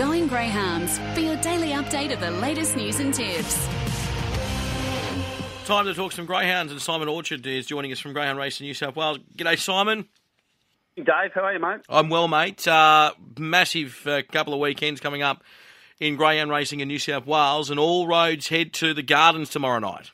Going Greyhounds for your daily update of the latest news and tips. Time to talk some greyhounds, and Simon Orchard is joining us from Greyhound Racing in New South Wales. G'day, Simon. Dave, how are you, mate? I'm well, mate. Uh, massive uh, couple of weekends coming up in greyhound racing in New South Wales, and all roads head to the Gardens tomorrow night.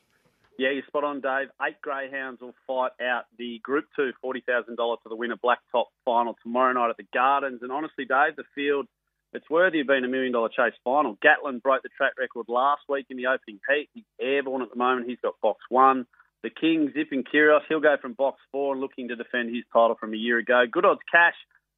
Yeah, you're spot on, Dave. Eight greyhounds will fight out the Group Two forty thousand dollars for the winner Blacktop final tomorrow night at the Gardens. And honestly, Dave, the field it's worthy of being a million dollar chase final. Gatlin broke the track record last week in the opening heat. He's airborne at the moment. He's got box one. The King, Zipping Kyrgios, he'll go from box four, and looking to defend his title from a year ago. Good odds cash,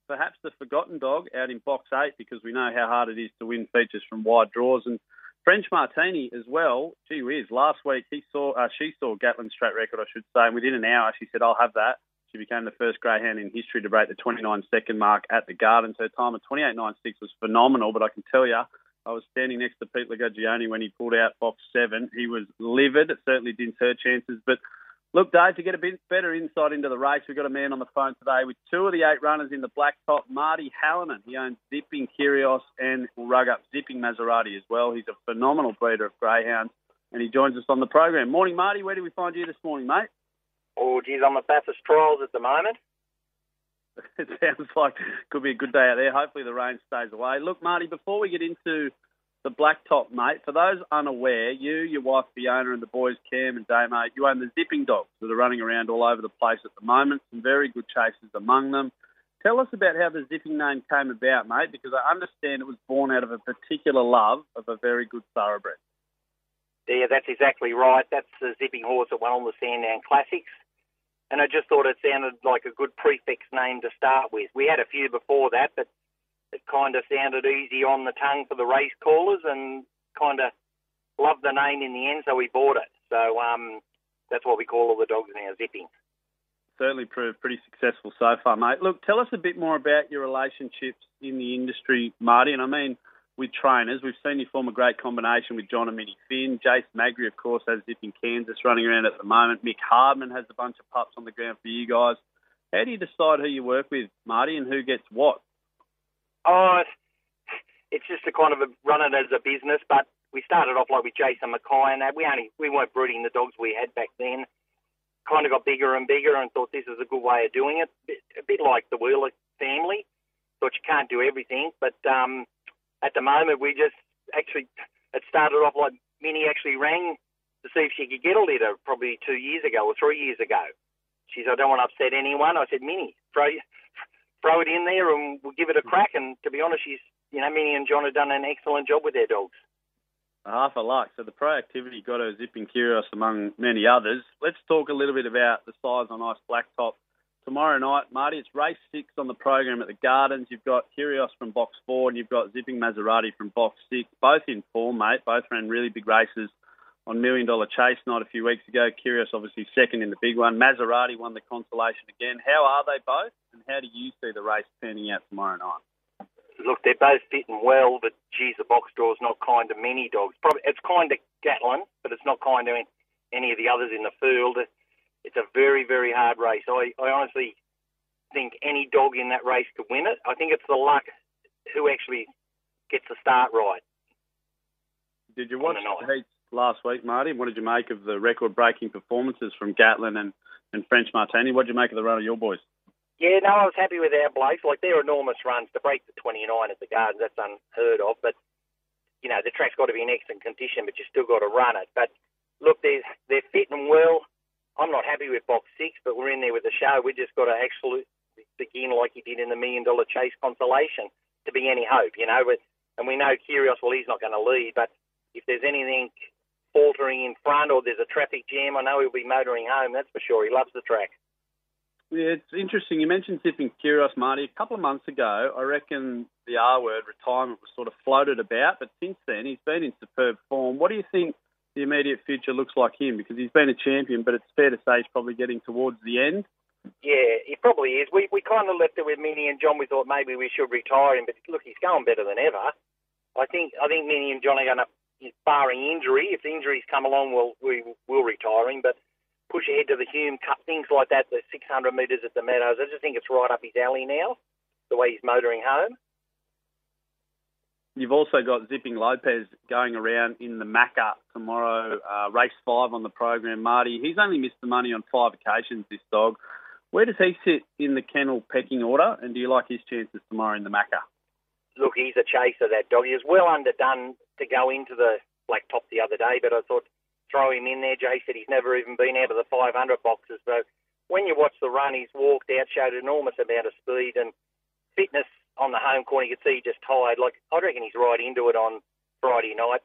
perhaps the forgotten dog out in box eight because we know how hard it is to win features from wide draws. And French Martini as well. Gee whiz, last week he saw, uh, she saw Gatlin's track record, I should say, and within an hour she said, "I'll have that." She became the first greyhound in history to break the 29 second mark at the Gardens. Her time of 28.96 was phenomenal, but I can tell you, I was standing next to Pete Legagioni when he pulled out box seven. He was livid. It certainly didn't hurt chances. But look, Dave, to get a bit better insight into the race, we've got a man on the phone today with two of the eight runners in the black top, Marty Hallinan. He owns Zipping Kyrgios and will rug up Zipping Maserati as well. He's a phenomenal breeder of greyhounds, and he joins us on the program. Morning, Marty. Where do we find you this morning, mate? Oh, geez, I'm at Bathurst Trials at the moment. it sounds like could be a good day out there. Hopefully the rain stays away. Look, Marty, before we get into the blacktop, mate, for those unaware, you, your wife Fiona, and the boys Cam and Damo, you own the zipping dogs that are running around all over the place at the moment. Some very good chases among them. Tell us about how the zipping name came about, mate, because I understand it was born out of a particular love of a very good thoroughbred. Yeah, that's exactly right. That's the zipping horse that won all the Sandown Classics and I just thought it sounded like a good prefix name to start with. We had a few before that, but it kind of sounded easy on the tongue for the race callers, and kind of loved the name in the end, so we bought it. So um, that's what we call all the dogs now, zipping. Certainly proved pretty successful so far, mate. Look, tell us a bit more about your relationships in the industry, Marty. And I mean, with trainers. We've seen you form a great combination with John and Minnie Finn. Jace Magri, of course, has Zipping Kansas running around at the moment. Mick Hardman has a bunch of pups on the ground for you guys. How do you decide who you work with, Marty, and who gets what? Oh, it's just a kind of a run it as a business, but we started off like with Jason Mackay and that. We only we weren't breeding the dogs we had back then. Kind of got bigger and bigger and thought this is a good way of doing it. A bit like the Wheeler family. Thought you can't do everything, but um, at the moment, we just actually, it started off like Minnie actually rang to see if she could get a litter probably two years ago or three years ago. She said, I don't want to upset anyone. I said, Minnie, throw, throw it in there and we'll give it a crack. And to be honest, she's, you know, Minnie and John have done an excellent job with their dogs. Half a luck. So the proactivity got her zipping Kyrgios among many others. Let's talk a little bit about the size on ice blacktop tomorrow night, Marty. It's race six on the program at the Gardens. You've got Kyrgios from box four, and you've got Zipping Maserati from box six. Both in form, mate. Both ran really big races on Million Dollar Chase night a few weeks ago. Kyrgios obviously second in the big one. Maserati won the consolation again. How are they both, and how do you see the race turning out tomorrow night? Look, they're both fitting well, but geez, the box draw is not kind to many dogs. Probably it's kind to Gatlin, but it's not kind to any of the others in the field it's a very, very hard race. I, I honestly think any dog in that race could win it. I think it's the luck who actually gets the start right. Did you watch the heats last week, Marty? What did you make of the record-breaking performances from Gatlin and, and French Martini? What did you make of the run of your boys? Yeah, no, I was happy with our blokes. Like, they're enormous runs. To break the 29 at the Gardens, that's unheard of. But, you know, the track's got to be in excellent condition, but you still got to run it. But, look, they're, they're fitting well. Happy with box six, but we're in there with the show. We just got to actually begin like he did in the million dollar chase consolation to be any hope, you know. But, and we know Kyrgios, well, he's not going to lead, but if there's anything faltering in front or there's a traffic jam, I know he'll be motoring home. That's for sure. He loves the track. Yeah, it's interesting. You mentioned Zipping Kyrgios, Marty. A couple of months ago, I reckon the R word, retirement, was sort of floated about, but since then, he's been in superb form. What do you think the immediate future looks like him because he's been a champion, but it's fair to say he's probably getting towards the end. Yeah, he probably is. We we kind of left it with Minnie and John. We thought maybe we should retire him, but look, he's going better than ever. I think I think Minnie and John are going to, barring injury, if injuries come along, we'll we will retire him. But push ahead to the Hume Cup, things like that, the 600 metres at the Meadows. I just think it's right up his alley now, the way he's motoring home. You've also got Zipping Lopez going around in the Macca tomorrow, uh, race five on the program. Marty, he's only missed the money on five occasions, this dog. Where does he sit in the kennel pecking order, and do you like his chances tomorrow in the Macca? Look, he's a chaser, that dog. He was well underdone to go into the black top the other day, but I thought throw him in there. Jay said he's never even been out of the 500 boxes. So when you watch the run, he's walked out, showed an enormous amount of speed and fitness on the home corner. You could see he just tired. Like I reckon he's right into it on Friday night.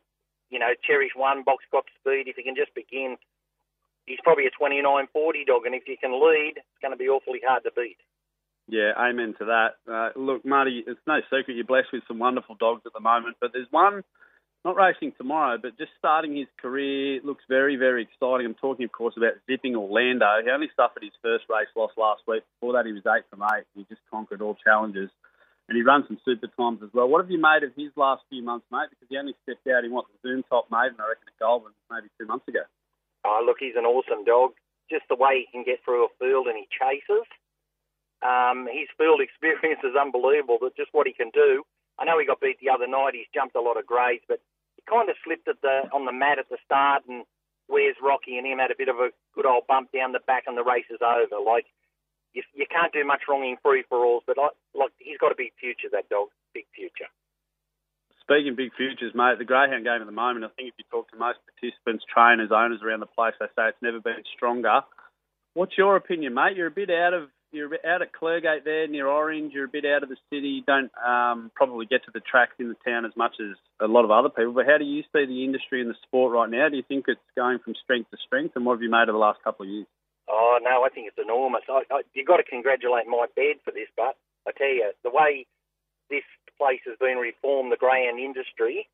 You know, Cherish one box got speed. If he can just begin, he's probably a 29-40 dog, and if you can lead, it's going to be awfully hard to beat. Yeah, amen to that. Uh, look, Marty, it's no secret you're blessed with some wonderful dogs at the moment, but there's one not racing tomorrow, but just starting his career looks very, very exciting. I'm talking, of course, about Zipping Orlando. He only suffered his first race loss last week. Before that, he was eight from eight. He just conquered all challenges. And he runs some super times as well. What have you made of his last few months, mate? Because he only stepped out in what the Zoom top maiden, I reckon, at Goulburn maybe two months ago. Oh, look, he's an awesome dog. Just the way he can get through a field and he chases. Um, his field experience is unbelievable, but just what he can do. I know he got beat the other night. He's jumped a lot of grades, but he kind of slipped at the on the mat at the start, and where's Rocky and him had a bit of a good old bump down the back, and the race is over. Like you, you can't do much wrong in free for alls, but like, like he's got a big future. That dog, big future. Speaking big futures, mate, the greyhound game at the moment. I think if you talk to most participants, trainers, owners around the place, they say it's never been stronger. What's your opinion, mate? You're a bit out of you're out at Clergate there near Orange. You're a bit out of the city. Don't um, probably get to the tracks in the town as much as a lot of other people. But how do you see the industry and the sport right now? Do you think it's going from strength to strength? And what have you made of the last couple of years? Oh no, I think it's enormous. I, I, you've got to congratulate my bed for this, but I tell you, the way this place has been reformed, the greyhound industry,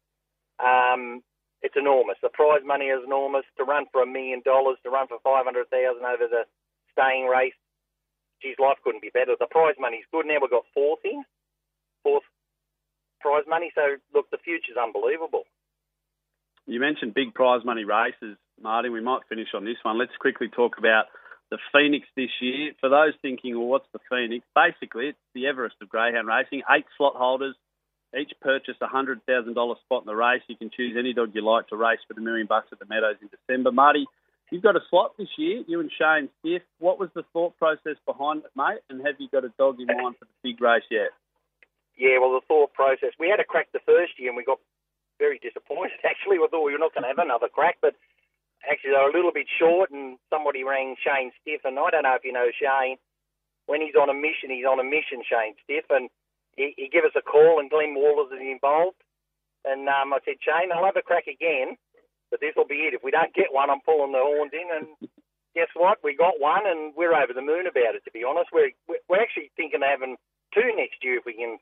um, it's enormous. The prize money is enormous. To run for a million dollars, to run for five hundred thousand over the staying race, geez, life couldn't be better. The prize money's good. Now we've got fourth in, fourth prize money. So, look, the future's unbelievable. You mentioned big prize money races, Martin. We might finish on this one. Let's quickly talk about the Phoenix this year. For those thinking, well, what's the Phoenix? Basically, it's the Everest of greyhound racing. Eight slot holders, each purchase a $100,000 spot in the race. You can choose any dog you like to race for the million bucks at the Meadows in December. Marty, You've got a slot this year, you and Shane Stiff. What was the thought process behind it, mate? And have you got a dog in mind for the big race yet? Yeah, well, the thought process. We had a crack the first year and we got very disappointed, actually. We thought we were not going to have another crack, but actually they were a little bit short and somebody rang Shane Stiff. And I don't know if you know Shane. When he's on a mission, he's on a mission, Shane Stiff. And he, he gave us a call and Glenn Wallers is involved. And um, I said, Shane, I'll have a crack again but this will be it. If we don't get one, I'm pulling the horns in. And guess what? We got one, and we're over the moon about it. To be honest, we're we're actually thinking of having two next year if we can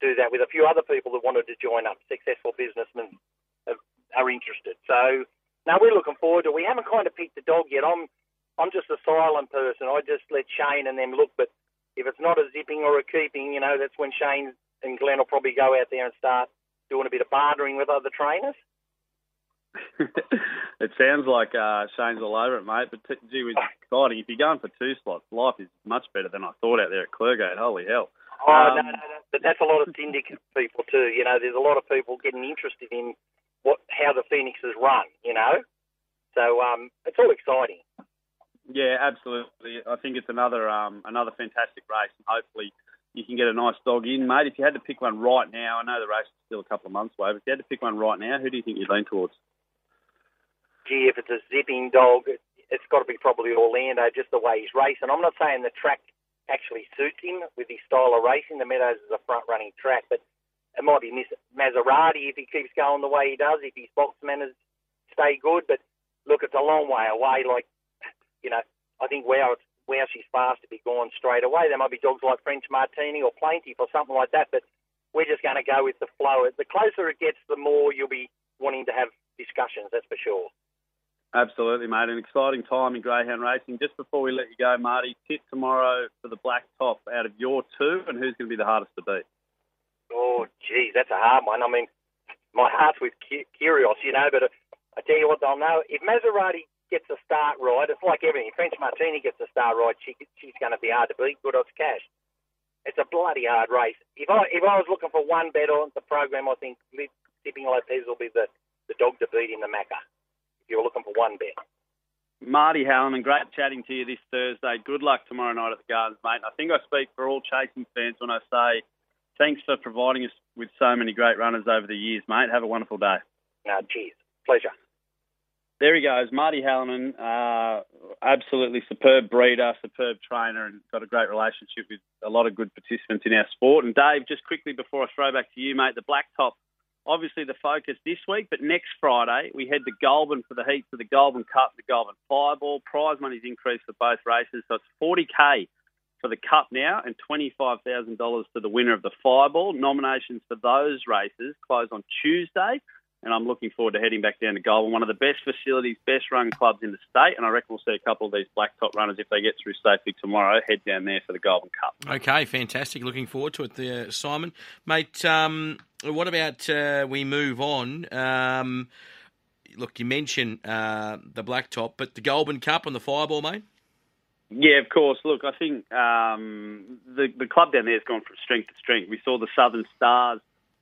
do that with a few other people that wanted to join up. Successful businessmen are interested. So now we're looking forward to. it. We haven't kind of picked the dog yet. I'm I'm just a silent person. I just let Shane and them look. But if it's not a zipping or a keeping, you know, that's when Shane and Glenn will probably go out there and start doing a bit of bartering with other trainers. it sounds like uh, Shane's all over it, mate. But t- gee, it's exciting. If you're going for two slots, life is much better than I thought out there at Clergate. Holy hell! Oh um, no, no, no, but that's a lot of syndicate people too. You know, there's a lot of people getting interested in what how the Phoenix is run. You know, so um, it's all exciting. Yeah, absolutely. I think it's another um, another fantastic race, and hopefully you can get a nice dog in, mate. If you had to pick one right now, I know the race is still a couple of months away, but if you had to pick one right now, who do you think you'd lean towards? gee, if it's a zipping dog, it's got to be probably Orlando, just the way he's racing. I'm not saying the track actually suits him with his style of racing. The Meadows is a front running track, but it might be Miss Maserati if he keeps going the way he does, if his box manners stay good. But look, it's a long way away. Like, you know, I think where it's she's fast to be gone straight away. There might be dogs like French Martini or Plaintiff or something like that, but we're just going to go with the flow. The closer it gets, the more you'll be wanting to have discussions, that's for sure. Absolutely, mate. An exciting time in greyhound racing. Just before we let you go, Marty, tip tomorrow for the black top out of your two, and who's going to be the hardest to beat? Oh, geez, that's a hard one. I mean, my heart's with Kyrgios, you know, but uh, I tell you what, they'll know. If Maserati gets a start right, it's like everything. French Martini gets a start right, she, she's going to be hard to beat. Good odds cash. it's a bloody hard race. If I if I was looking for one bet on the program, I think Zipping Lopez will be the, the dog to beat in the Macca. If you're looking for one bet. Marty Hallinan, great chatting to you this Thursday. Good luck tomorrow night at the Gardens, mate. I think I speak for all chasing fans when I say thanks for providing us with so many great runners over the years, mate. Have a wonderful day. No, cheers. Pleasure. There he goes, Marty Hallinan, uh, absolutely superb breeder, superb trainer, and got a great relationship with a lot of good participants in our sport. And Dave, just quickly before I throw back to you, mate, the Blacktop, obviously the focus this week, but next Friday we head to Goulburn for the heat of the Goulburn Cup, the Goulburn Fireball. Prize money's increased for both races, so it's 40k for the Cup now and $25,000 to the winner of the Fireball. Nominations for those races close on Tuesday and I'm looking forward to heading back down to Goulburn. One of the best facilities, best run clubs in the state, and I reckon we'll see a couple of these blacktop runners if they get through safely tomorrow. Head down there for the Goulburn Cup. Okay, fantastic. Looking forward to it, there, Simon, mate. Um, what about uh, we move on? Um, look, you mentioned uh, the blacktop, but the Goulburn Cup and the Fireball, mate. Yeah, of course. Look, I think um, the the club down there has gone from strength to strength. We saw the Southern Stars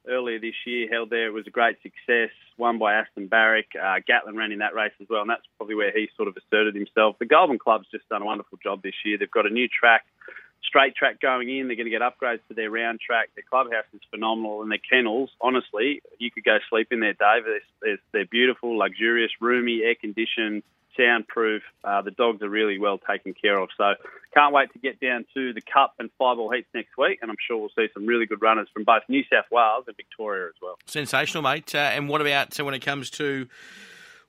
earlier this year held there. It was a great success, won by Aston Barrick. Uh, Gatlin ran in that race as well, and that's probably where he sort of asserted himself. The Goulburn Club's just done a wonderful job this year. They've got a new track, straight track going in. They're going to get upgrades to their round track. Their clubhouse is phenomenal, and their kennels, honestly, you could go sleep in there, Dave. They're, they're beautiful, luxurious, roomy, air conditioned soundproof. Uh, the dogs are really well taken care of. So can't wait to get down to the Cup and Fireball heats next week, and I'm sure we'll see some really good runners from both New South Wales and Victoria as well. Sensational, mate. Uh, and what about so when it comes to,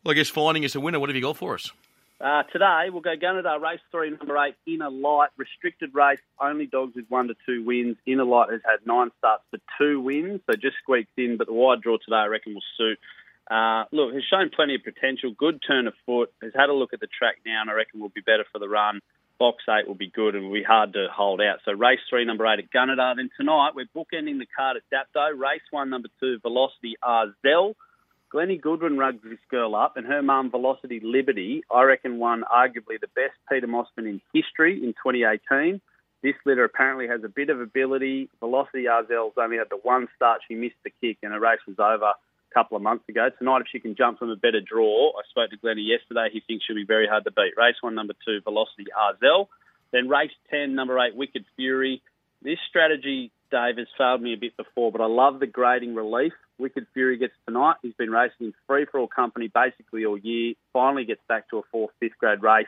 well, I guess finding us a winner? What have you got for us? Uh, today we'll go Gunnedah race three, number eight, Inner Light, restricted race, only dogs with one to two wins. Inner Light has had nine starts for two wins, so just squeaked in, but the wide draw today I reckon will suit. Uh, look, has shown plenty of potential. Good turn of foot. Has had a look at the track now, and I reckon will be better for the run. Box eight will be good and will be hard to hold out. So race three, number eight at Gunnedah. Then tonight we're bookending the card at Dapto. Race one, number two, Velocity Arzell. Glennie Goodwin rugged this girl up, and her mum, Velocity Liberty, I reckon won arguably the best Peter Mossman in history in 2018. This litter apparently has a bit of ability. Velocity Arzell's only had the one start. She missed the kick, and the race was over couple of months ago. Tonight, if she can jump from a better draw, I spoke to Glennie yesterday. He thinks she'll be very hard to beat. Race one, number two, Velocity Arzell. Then race 10, number eight, Wicked Fury. This strategy, Dave, has failed me a bit before, but I love the grading relief. Wicked Fury gets tonight. He's been racing in free for all company basically all year. Finally gets back to a fourth, fifth grade race.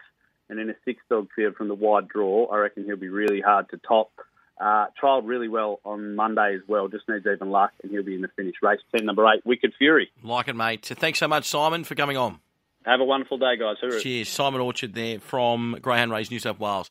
And in a six dog field from the wide draw, I reckon he'll be really hard to top. Uh, trialled really well on Monday as well. Just needs even luck, and he'll be in the finish. Race 10, number 8, Wicked Fury. Like it, mate. Thanks so much, Simon, for coming on. Have a wonderful day, guys. Cheers. Simon Orchard there from Greyhound Race, New South Wales.